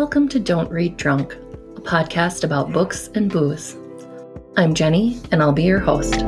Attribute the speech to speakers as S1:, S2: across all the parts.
S1: Welcome to Don't Read Drunk, a podcast about books and booze. I'm Jenny, and I'll be your host.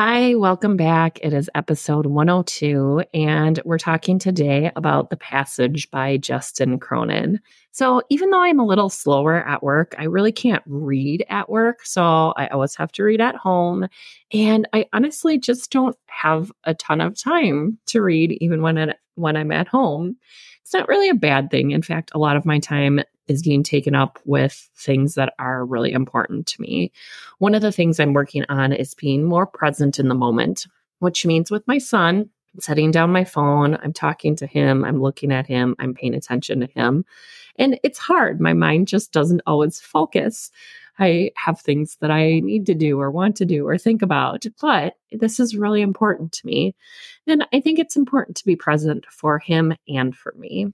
S2: Hi, welcome back. It is episode 102, and we're talking today about The Passage by Justin Cronin. So, even though I'm a little slower at work, I really can't read at work. So, I always have to read at home. And I honestly just don't have a ton of time to read, even when, it, when I'm at home. It's not really a bad thing. In fact, a lot of my time is being taken up with things that are really important to me. One of the things I'm working on is being more present in the moment, which means with my son, setting down my phone, I'm talking to him, I'm looking at him, I'm paying attention to him. And it's hard. My mind just doesn't always focus. I have things that I need to do or want to do or think about, but this is really important to me. And I think it's important to be present for him and for me.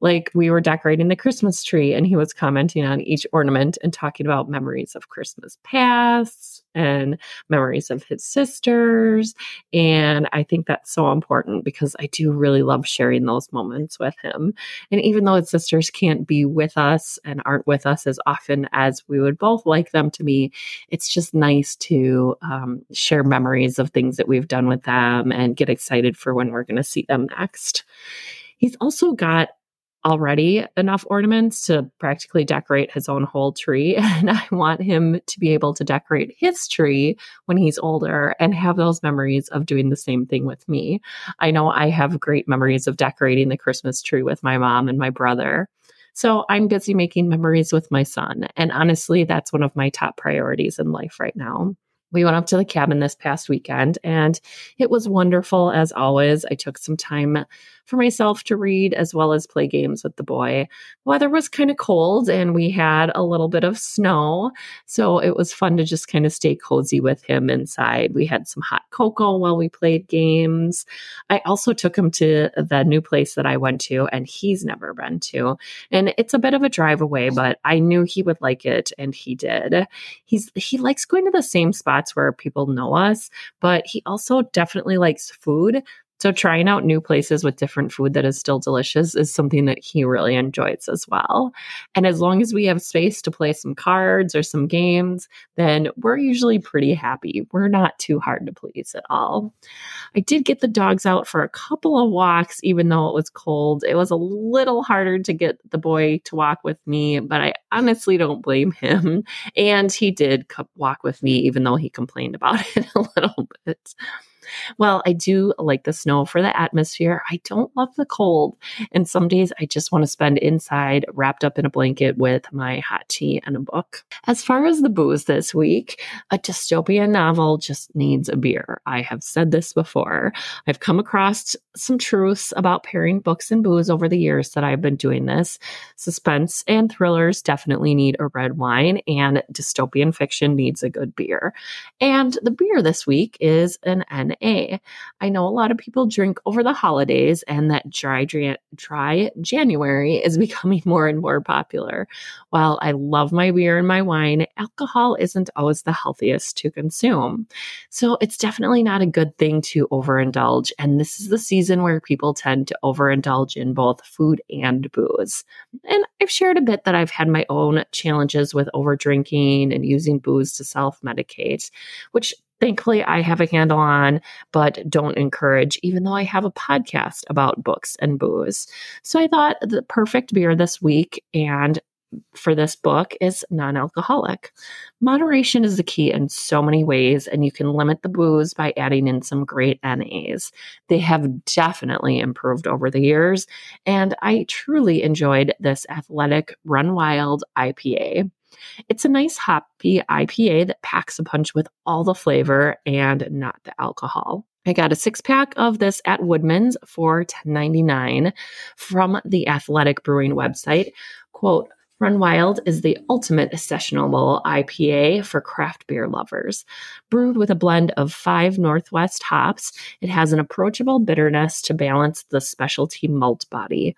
S2: Like we were decorating the Christmas tree, and he was commenting on each ornament and talking about memories of Christmas past and memories of his sisters. And I think that's so important because I do really love sharing those moments with him. And even though his sisters can't be with us and aren't with us as often as we would both like them to be, it's just nice to um, share memories of things that we've done with them and get excited for when we're going to see them next. He's also got already enough ornaments to practically decorate his own whole tree. And I want him to be able to decorate his tree when he's older and have those memories of doing the same thing with me. I know I have great memories of decorating the Christmas tree with my mom and my brother. So I'm busy making memories with my son. And honestly, that's one of my top priorities in life right now. We went up to the cabin this past weekend and it was wonderful as always. I took some time for myself to read as well as play games with the boy. weather was kind of cold and we had a little bit of snow. So it was fun to just kind of stay cozy with him inside. We had some hot cocoa while we played games. I also took him to the new place that I went to and he's never been to. And it's a bit of a drive away, but I knew he would like it and he did. He's he likes going to the same spots where people know us, but he also definitely likes food. So trying out new places with different food that is still delicious is something that he really enjoys as well. And as long as we have space to play some cards or some games, then we're usually pretty happy. We're not too hard to please at all. I did get the dogs out for a couple of walks, even though it was cold. It was a little harder to get the boy to walk with me, but I honestly don't blame him. And he did walk with me, even though he complained about it a little bit. Well, I do like the snow for the atmosphere. I don't love the cold. And some days I just want to spend inside wrapped up in a blanket with my hot tea and a book. As far as the booze this week, a dystopian novel just needs a beer. I have said this before. I've come across some truths about pairing books and booze over the years that I've been doing this. Suspense and thrillers definitely need a red wine, and dystopian fiction needs a good beer. And the beer this week is an a. I know a lot of people drink over the holidays and that dry, dry January is becoming more and more popular. While I love my beer and my wine, alcohol isn't always the healthiest to consume. So it's definitely not a good thing to overindulge. And this is the season where people tend to overindulge in both food and booze. And I've shared a bit that I've had my own challenges with overdrinking and using booze to self medicate, which thankfully I have a handle on, but don't encourage, even though I have a podcast about books and booze. So I thought the perfect beer this week and for this book is non alcoholic. Moderation is the key in so many ways, and you can limit the booze by adding in some great NAs. They have definitely improved over the years, and I truly enjoyed this athletic Run Wild IPA. It's a nice hoppy IPA that packs a punch with all the flavor and not the alcohol. I got a six pack of this at Woodman's for $10.99 from the Athletic Brewing website. Quote, Run Wild is the ultimate sessionable IPA for craft beer lovers. Brewed with a blend of five Northwest hops, it has an approachable bitterness to balance the specialty malt body.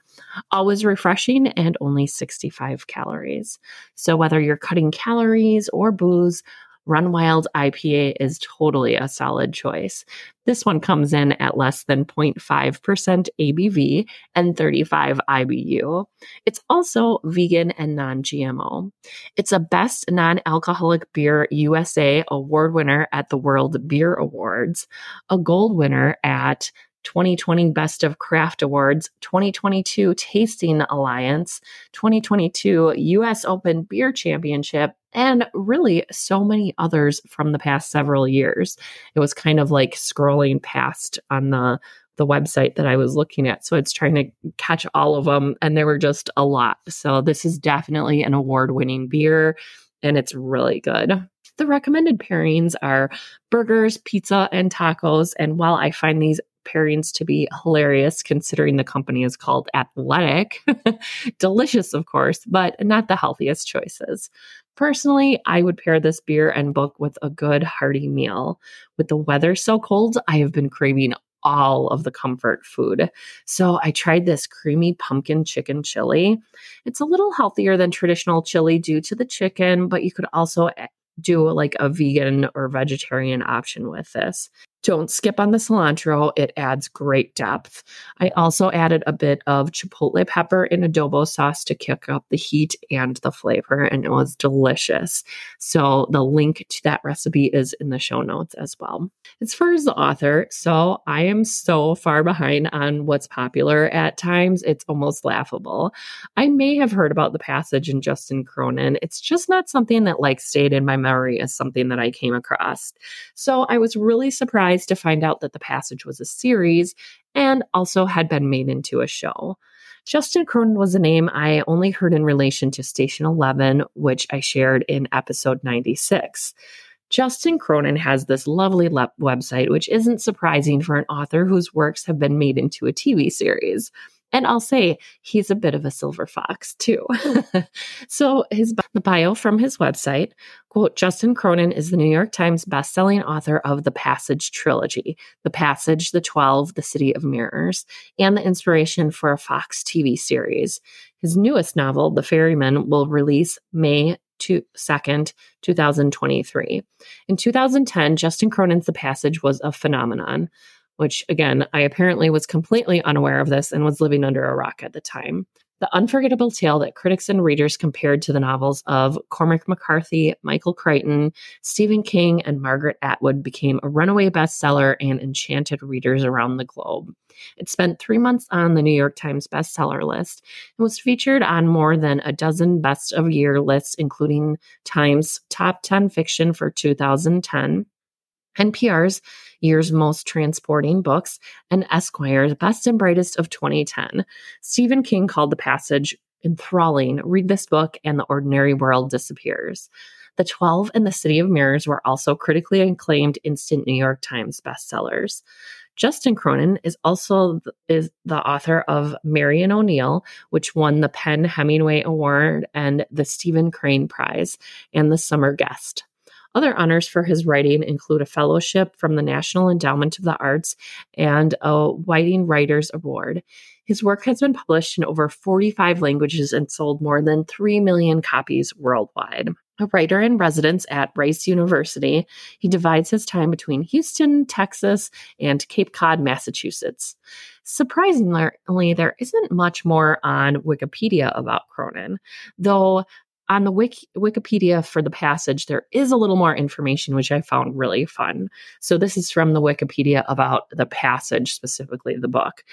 S2: Always refreshing and only 65 calories. So, whether you're cutting calories or booze, Run Wild IPA is totally a solid choice. This one comes in at less than 0.5% ABV and 35 IBU. It's also vegan and non GMO. It's a Best Non Alcoholic Beer USA award winner at the World Beer Awards, a gold winner at 2020 Best of Craft Awards, 2022 Tasting Alliance, 2022 US Open Beer Championship, and really so many others from the past several years. It was kind of like scrolling past on the the website that I was looking at. So it's trying to catch all of them and there were just a lot. So this is definitely an award-winning beer and it's really good. The recommended pairings are burgers, pizza, and tacos. And while I find these pairings to be hilarious considering the company is called Athletic. Delicious, of course, but not the healthiest choices. Personally, I would pair this beer and book with a good hearty meal. With the weather so cold, I have been craving all of the comfort food. So I tried this creamy pumpkin chicken chili. It's a little healthier than traditional chili due to the chicken, but you could also eh, do like a vegan or vegetarian option with this. Don't skip on the cilantro, it adds great depth. I also added a bit of chipotle pepper in adobo sauce to kick up the heat and the flavor, and it was delicious. So, the link to that recipe is in the show notes as well. As far as the author, so I am so far behind on what's popular at times, it's almost laughable. I may have heard about the passage in Justin Cronin, it's just not something that like stayed in my memory as something that I came across. So, I was really surprised surprised to find out that the passage was a series and also had been made into a show. Justin Cronin was a name I only heard in relation to Station 11, which I shared in episode 96. Justin Cronin has this lovely le- website, which isn't surprising for an author whose works have been made into a TV series. And I'll say he's a bit of a silver fox too. so his bio from his website, quote, Justin Cronin is the New York Times bestselling author of the Passage trilogy, The Passage, The Twelve, The City of Mirrors, and the inspiration for a Fox TV series. His newest novel, The Ferryman, will release May 2nd, 2023. In 2010, Justin Cronin's The Passage was a phenomenon which again, I apparently was completely unaware of this and was living under a rock at the time. The unforgettable tale that critics and readers compared to the novels of Cormac McCarthy, Michael Crichton, Stephen King, and Margaret Atwood became a runaway bestseller and enchanted readers around the globe. It spent three months on the New York Times bestseller list and was featured on more than a dozen best of year lists, including Times Top 10 Fiction for 2010, NPR's Year's Most Transporting Books, and Esquire's Best and Brightest of 2010. Stephen King called the passage enthralling. Read this book, and the ordinary world disappears. The 12 and the City of Mirrors were also critically acclaimed instant New York Times bestsellers. Justin Cronin is also is the author of Mary and O'Neil, which won the PEN Hemingway Award and the Stephen Crane Prize, and The Summer Guest. Other honors for his writing include a fellowship from the National Endowment of the Arts and a Whiting Writers Award. His work has been published in over 45 languages and sold more than 3 million copies worldwide. A writer in residence at Rice University, he divides his time between Houston, Texas, and Cape Cod, Massachusetts. Surprisingly, there isn't much more on Wikipedia about Cronin, though on the Wiki- Wikipedia for the passage, there is a little more information, which I found really fun. So, this is from the Wikipedia about the passage, specifically the book.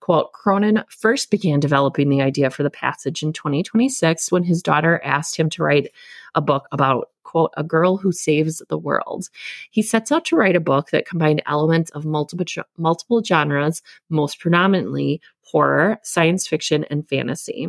S2: Quote Cronin first began developing the idea for the passage in 2026 when his daughter asked him to write a book about, quote, a girl who saves the world. He sets out to write a book that combined elements of multiple, multiple genres, most predominantly horror, science fiction, and fantasy.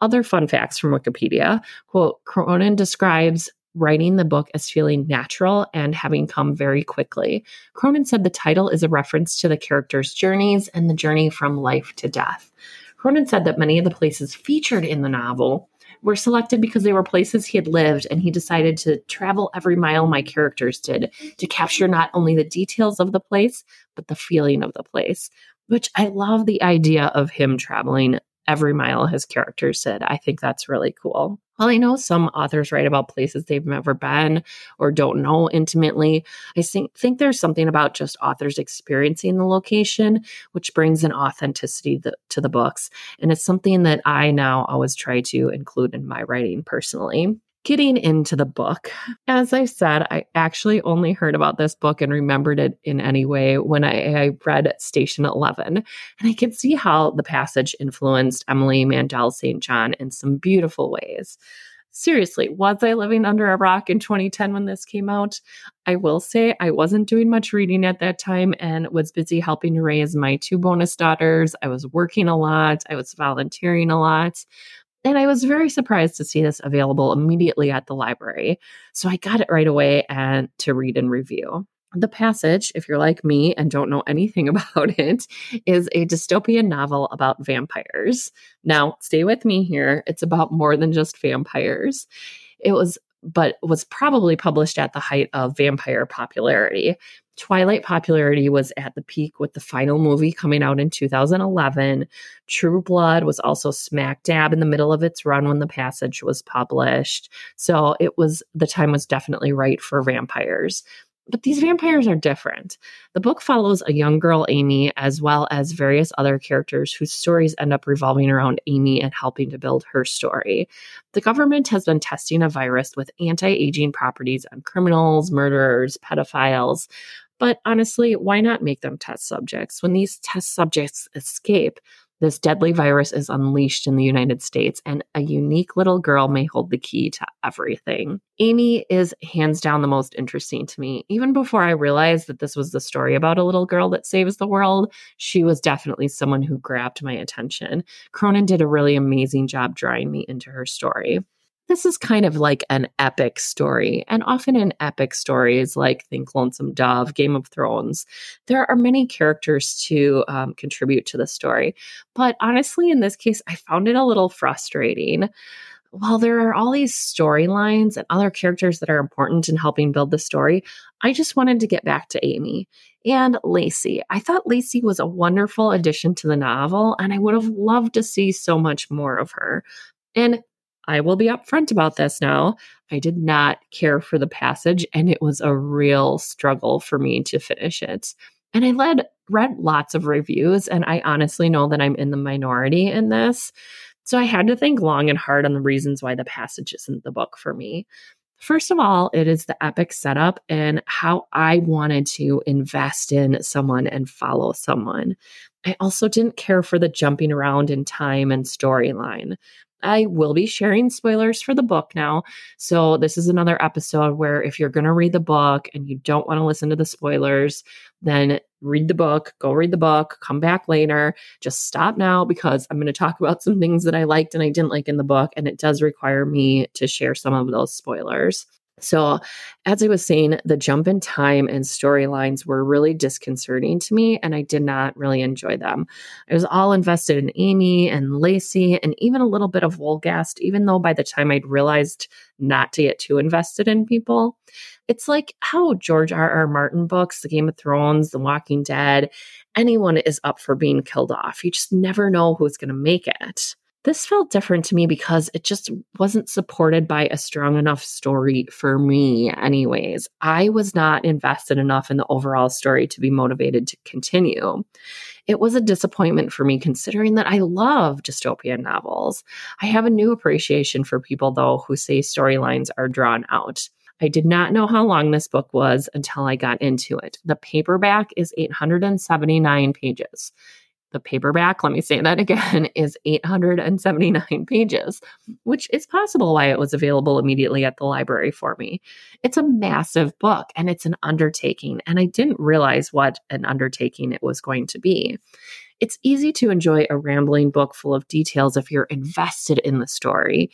S2: Other fun facts from Wikipedia quote, Cronin describes writing the book as feeling natural and having come very quickly. Cronin said the title is a reference to the characters' journeys and the journey from life to death. Cronin said that many of the places featured in the novel were selected because they were places he had lived, and he decided to travel every mile my characters did to capture not only the details of the place, but the feeling of the place. Which I love the idea of him traveling every mile his characters said. I think that's really cool. While I know some authors write about places they've never been or don't know intimately, I think, think there's something about just authors experiencing the location, which brings an authenticity the, to the books. And it's something that I now always try to include in my writing personally getting into the book. As I said, I actually only heard about this book and remembered it in any way when I, I read Station 11. And I could see how the passage influenced Emily Mandel St. John in some beautiful ways. Seriously, was I living under a rock in 2010 when this came out? I will say I wasn't doing much reading at that time and was busy helping to raise my two bonus daughters. I was working a lot, I was volunteering a lot. And I was very surprised to see this available immediately at the library. So I got it right away and to read and review. The passage, if you're like me and don't know anything about it, is a dystopian novel about vampires. Now, stay with me here. It's about more than just vampires. It was but was probably published at the height of vampire popularity. Twilight popularity was at the peak with the final movie coming out in 2011. True Blood was also smack dab in the middle of its run when the passage was published. So it was the time was definitely right for vampires. But these vampires are different. The book follows a young girl, Amy, as well as various other characters whose stories end up revolving around Amy and helping to build her story. The government has been testing a virus with anti aging properties on criminals, murderers, pedophiles. But honestly, why not make them test subjects? When these test subjects escape, this deadly virus is unleashed in the United States, and a unique little girl may hold the key to everything. Amy is hands down the most interesting to me. Even before I realized that this was the story about a little girl that saves the world, she was definitely someone who grabbed my attention. Cronin did a really amazing job drawing me into her story this is kind of like an epic story. And often in epic stories, like Think Lonesome Dove, Game of Thrones, there are many characters to um, contribute to the story. But honestly, in this case, I found it a little frustrating. While there are all these storylines and other characters that are important in helping build the story, I just wanted to get back to Amy and Lacey. I thought Lacey was a wonderful addition to the novel, and I would have loved to see so much more of her. And I will be upfront about this now. I did not care for the passage, and it was a real struggle for me to finish it. And I led, read lots of reviews, and I honestly know that I'm in the minority in this. So I had to think long and hard on the reasons why the passage isn't the book for me. First of all, it is the epic setup and how I wanted to invest in someone and follow someone. I also didn't care for the jumping around in time and storyline. I will be sharing spoilers for the book now. So, this is another episode where if you're going to read the book and you don't want to listen to the spoilers, then read the book, go read the book, come back later. Just stop now because I'm going to talk about some things that I liked and I didn't like in the book. And it does require me to share some of those spoilers. So, as I was saying, the jump in time and storylines were really disconcerting to me, and I did not really enjoy them. I was all invested in Amy and Lacey and even a little bit of Wolgast, even though by the time I'd realized not to get too invested in people. It's like how George R. R. Martin books, The Game of Thrones, The Walking Dead, anyone is up for being killed off. You just never know who's going to make it. This felt different to me because it just wasn't supported by a strong enough story for me, anyways. I was not invested enough in the overall story to be motivated to continue. It was a disappointment for me considering that I love dystopian novels. I have a new appreciation for people, though, who say storylines are drawn out. I did not know how long this book was until I got into it. The paperback is 879 pages. The paperback, let me say that again, is 879 pages, which is possible why it was available immediately at the library for me. It's a massive book and it's an undertaking, and I didn't realize what an undertaking it was going to be. It's easy to enjoy a rambling book full of details if you're invested in the story.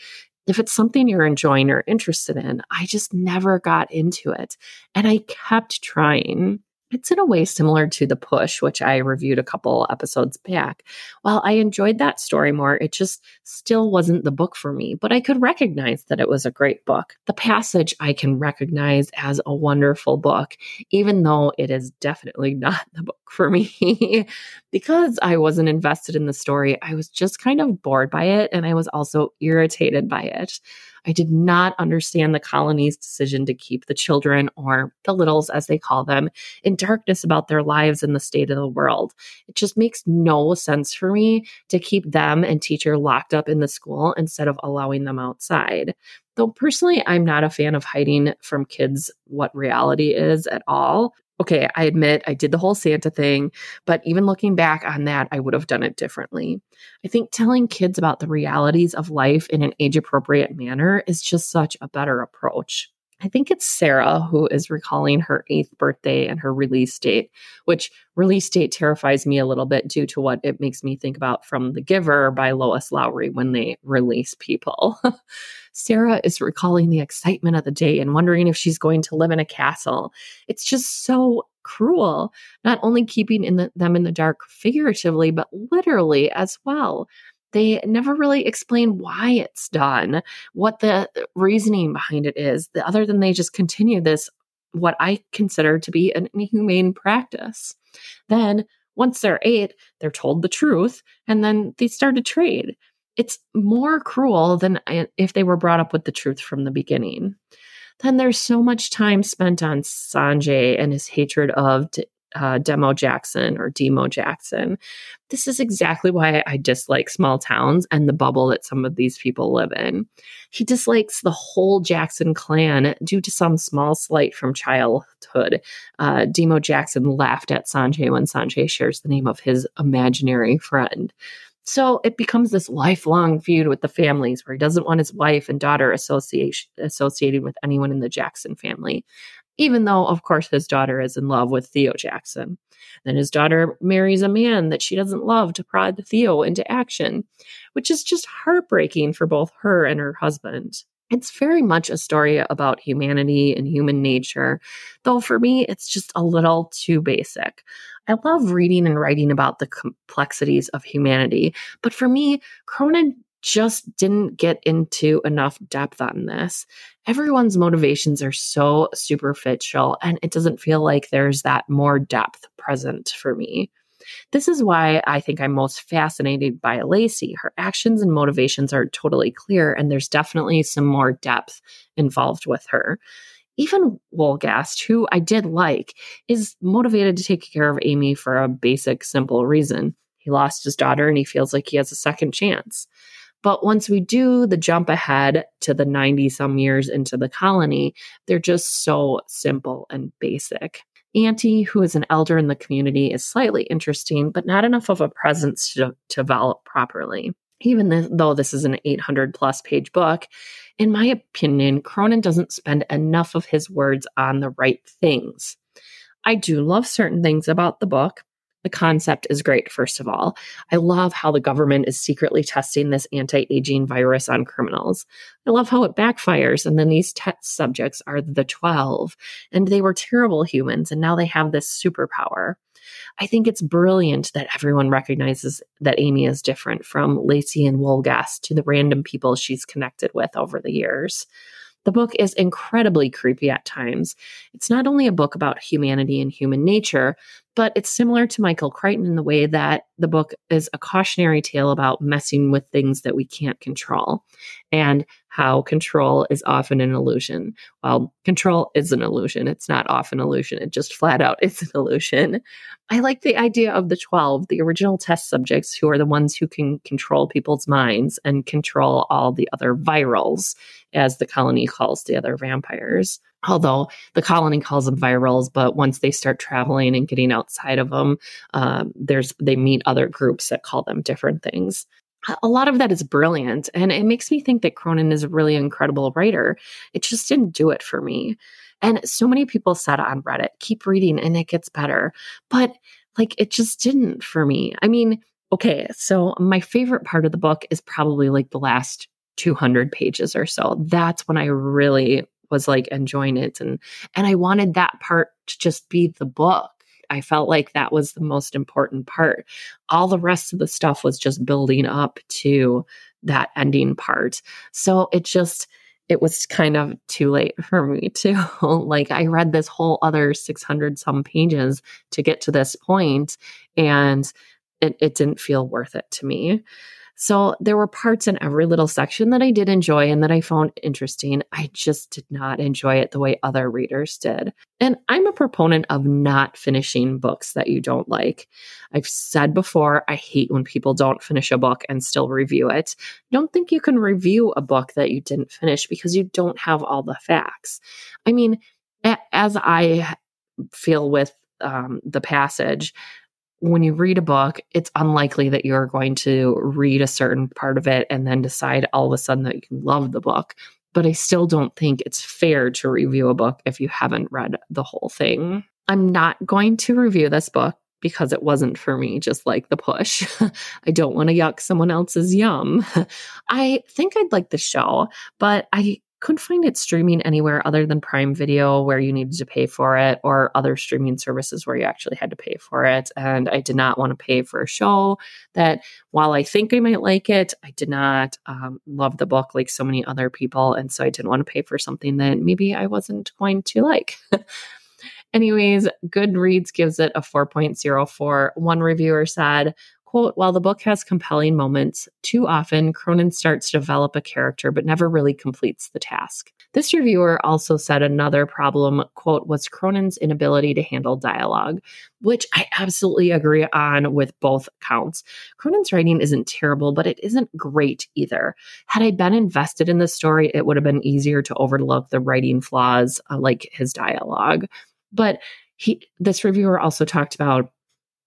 S2: If it's something you're enjoying or interested in, I just never got into it. And I kept trying. It's in a way similar to The Push, which I reviewed a couple episodes back. While I enjoyed that story more, it just still wasn't the book for me, but I could recognize that it was a great book. The Passage I can recognize as a wonderful book, even though it is definitely not the book for me because I wasn't invested in the story. I was just kind of bored by it and I was also irritated by it. I did not understand the colony's decision to keep the children, or the littles as they call them, in darkness about their lives and the state of the world. It just makes no sense for me to keep them and teacher locked up in the school instead of allowing them outside. Though personally, I'm not a fan of hiding from kids what reality is at all. Okay, I admit I did the whole Santa thing, but even looking back on that, I would have done it differently. I think telling kids about the realities of life in an age appropriate manner is just such a better approach. I think it's Sarah who is recalling her eighth birthday and her release date, which release date terrifies me a little bit due to what it makes me think about from The Giver by Lois Lowry when they release people. Sarah is recalling the excitement of the day and wondering if she's going to live in a castle. It's just so cruel, not only keeping in the, them in the dark figuratively, but literally as well they never really explain why it's done, what the reasoning behind it is, other than they just continue this, what I consider to be an inhumane practice. Then, once they're eight, they're told the truth and then they start to trade. It's more cruel than eh, if they were brought up with the truth from the beginning. Then there's so much time spent on Sanjay and his hatred of uh, Demo Jackson or Demo Jackson. This is exactly why I dislike small towns and the bubble that some of these people live in. He dislikes the whole Jackson clan due to some small slight from childhood. Uh, Demo Jackson laughed at Sanjay when Sanjay shares the name of his imaginary friend. So it becomes this lifelong feud with the families where he doesn't want his wife and daughter association associated with anyone in the Jackson family even though, of course, his daughter is in love with Theo Jackson. Then his daughter marries a man that she doesn't love to prod Theo into action, which is just heartbreaking for both her and her husband. It's very much a story about humanity and human nature, though for me, it's just a little too basic. I love reading and writing about the complexities of humanity, but for me, Cronin just didn't get into enough depth on this. Everyone's motivations are so superficial, and it doesn't feel like there's that more depth present for me. This is why I think I'm most fascinated by Lacey. Her actions and motivations are totally clear, and there's definitely some more depth involved with her. Even Wolgast, who I did like, is motivated to take care of Amy for a basic, simple reason. He lost his daughter and he feels like he has a second chance. But once we do the jump ahead to the 90 some years into the colony, they're just so simple and basic. Auntie, who is an elder in the community, is slightly interesting, but not enough of a presence to, develop properly. Even though this is an 800 plus page book, in my opinion, Cronin doesn't spend enough of his words on the right things. I do love certain things about the book, the concept is great, first of all. I love how the government is secretly testing this anti aging virus on criminals. I love how it backfires. And then these test subjects are the 12, and they were terrible humans, and now they have this superpower. I think it's brilliant that everyone recognizes that Amy is different from Lacey and Wolgast to the random people she's connected with over the years. The book is incredibly creepy at times. It's not only a book about humanity and human nature, but it's similar to Michael Crichton in the way that the book is a cautionary tale about messing with things that we can't control and how control is often an illusion. Well, control is an illusion. It's not often illusion. It just flat out is an illusion. I like the idea of the 12, the original test subjects who are the ones who can control people's minds and control all the other virals, as the colony calls the other vampires although the colony calls them virals but once they start traveling and getting outside of them um, there's they meet other groups that call them different things a lot of that is brilliant and it makes me think that cronin is a really incredible writer. It just didn't do it for me. And so many people said on reddit keep reading and it gets better. But like it just didn't for me. I mean okay so my favorite part of the book is probably like the last 200 pages or so. That's when i really was like enjoying it and and I wanted that part to just be the book. I felt like that was the most important part. All the rest of the stuff was just building up to that ending part. So it just it was kind of too late for me to like I read this whole other 600 some pages to get to this point and it, it didn't feel worth it to me. So there were parts in every little section that I did enjoy and that I found interesting. I just did not enjoy it the way other readers did. And I'm a proponent of not finishing books that you don't like. I've said before, I hate when people don't finish a book and still review it. Don't think you can review a book that you didn't finish because you don't have all the facts. I mean, as I feel with um, the passage, when you read a book, it's unlikely that you're going to read a certain part of it and then decide all of a sudden that you love the book. But I still don't think it's fair to review a book if you haven't read the whole thing. Mm-hmm. I'm not going to review this book because it wasn't for me, just like the push. I don't want to yuck someone else's yum. I think I'd like the show, but I couldn't find it streaming anywhere other than Prime Video where you needed to pay for it or other streaming services where you actually had to pay for it. And I did not want to pay for a show that, while I think I might like it, I did not um, love the book like so many other people. And so I didn't want to pay for something that maybe I wasn't going to like. Anyways, Goodreads gives it a 4.04. One reviewer said, Quote, while the book has compelling moments, too often Cronin starts to develop a character but never really completes the task. This reviewer also said another problem, quote, was Cronin's inability to handle dialogue, which I absolutely agree on with both accounts. Cronin's writing isn't terrible, but it isn't great either. Had I been invested in the story, it would have been easier to overlook the writing flaws uh, like his dialogue. But he, this reviewer also talked about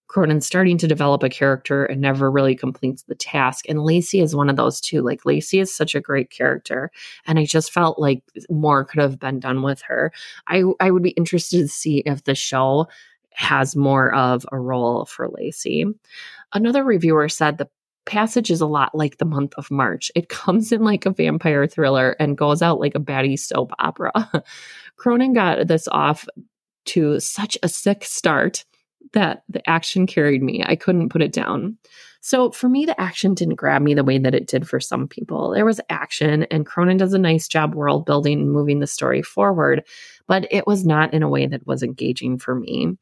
S2: Cronin starting to develop a character and never really completes the task. And Lacey is one of those too. Like Lacey is such a great character. And I just felt like more could have been done with her. I, I would be interested to see if the show has more of a role for Lacey. Another reviewer said the passage is a lot like the month of March. It comes in like a vampire thriller and goes out like a baddie soap opera. Cronin got this off to such a sick start that the action carried me. I couldn't put it down. So for me, the action didn't grab me the way that it did for some people. There was action, and Cronin does a nice job world building and moving the story forward, but it was not in a way that was engaging for me.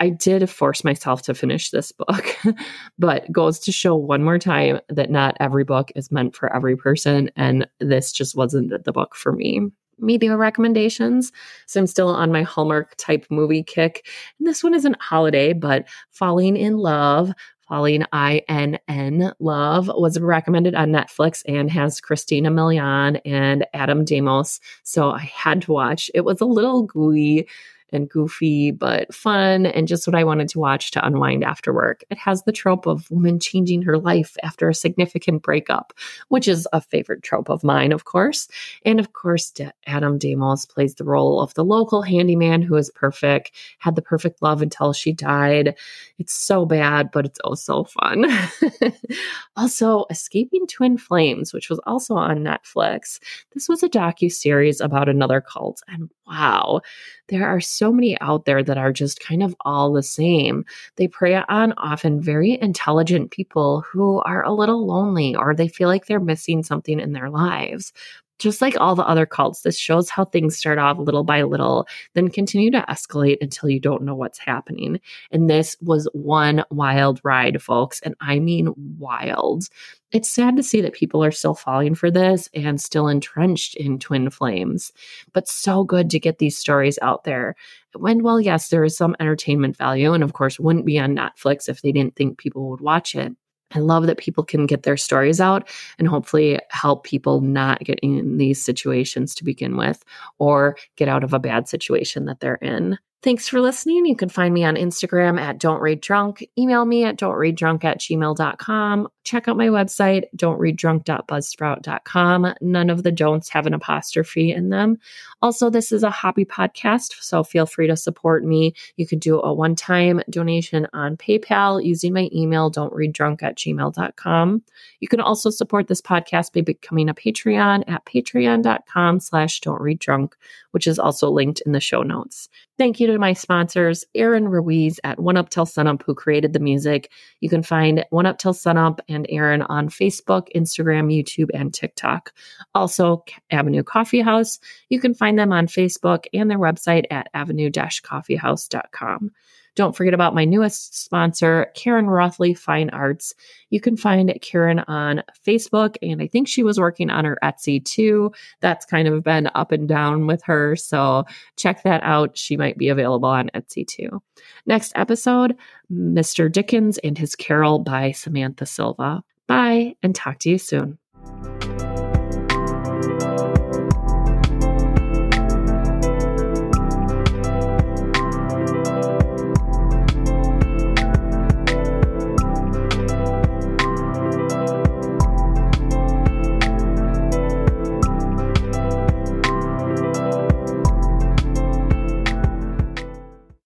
S2: I did force myself to finish this book, but goes to show one more time that not every book is meant for every person, and this just wasn't the book for me media recommendations. So I'm still on my Hallmark type movie kick. And this one isn't holiday, but Falling Inn Love, Falling I N N Love was recommended on Netflix and has Christina Milian and Adam Demos. So I had to watch. It was a little gooey and goofy, but fun and just what I wanted to watch to unwind after work. It has the trope of woman changing her life after a significant breakup, which is a favorite trope of mine, of course. And of course, Adam Demos plays the role of the local handyman who is perfect, had the perfect love until she died. It's so bad, but it's also fun. also, Escaping Twin Flames, which was also on Netflix. This was a docu series about another cult, and wow, there are so many out there that are just kind of all the same. They prey on often very intelligent people who are a little lonely or they feel like they're missing something in their lives just like all the other cults, this shows how things start off little by little, then continue to escalate until you don't know what's happening. And this was one wild ride, folks. And I mean wild. It's sad to see that people are still falling for this and still entrenched in twin flames, but so good to get these stories out there. When, well, yes, there is some entertainment value, and of course, wouldn't be on Netflix if they didn't think people would watch it. I love that people can get their stories out and hopefully help people not get in these situations to begin with or get out of a bad situation that they're in. Thanks for listening. You can find me on Instagram at Don't Read Drunk. Email me at don't read drunk at gmail.com. Check out my website, don't read drunk.buzzsprout.com. None of the don'ts have an apostrophe in them. Also, this is a hobby podcast, so feel free to support me. You can do a one time donation on PayPal using my email, don't read drunk at gmail.com. You can also support this podcast by becoming a Patreon at patreon.com slash don't read drunk which is also linked in the show notes. Thank you to my sponsors, Aaron Ruiz at One Up Till Sunup, who created the music. You can find One Up Till Sunup and Aaron on Facebook, Instagram, YouTube, and TikTok. Also, Avenue Coffee House. You can find them on Facebook and their website at avenue-coffeehouse.com. Don't forget about my newest sponsor, Karen Roethle Fine Arts. You can find Karen on Facebook, and I think she was working on her Etsy too. That's kind of been up and down with her. So check that out. She might be available on Etsy too. Next episode Mr. Dickens and His Carol by Samantha Silva. Bye, and talk to you soon.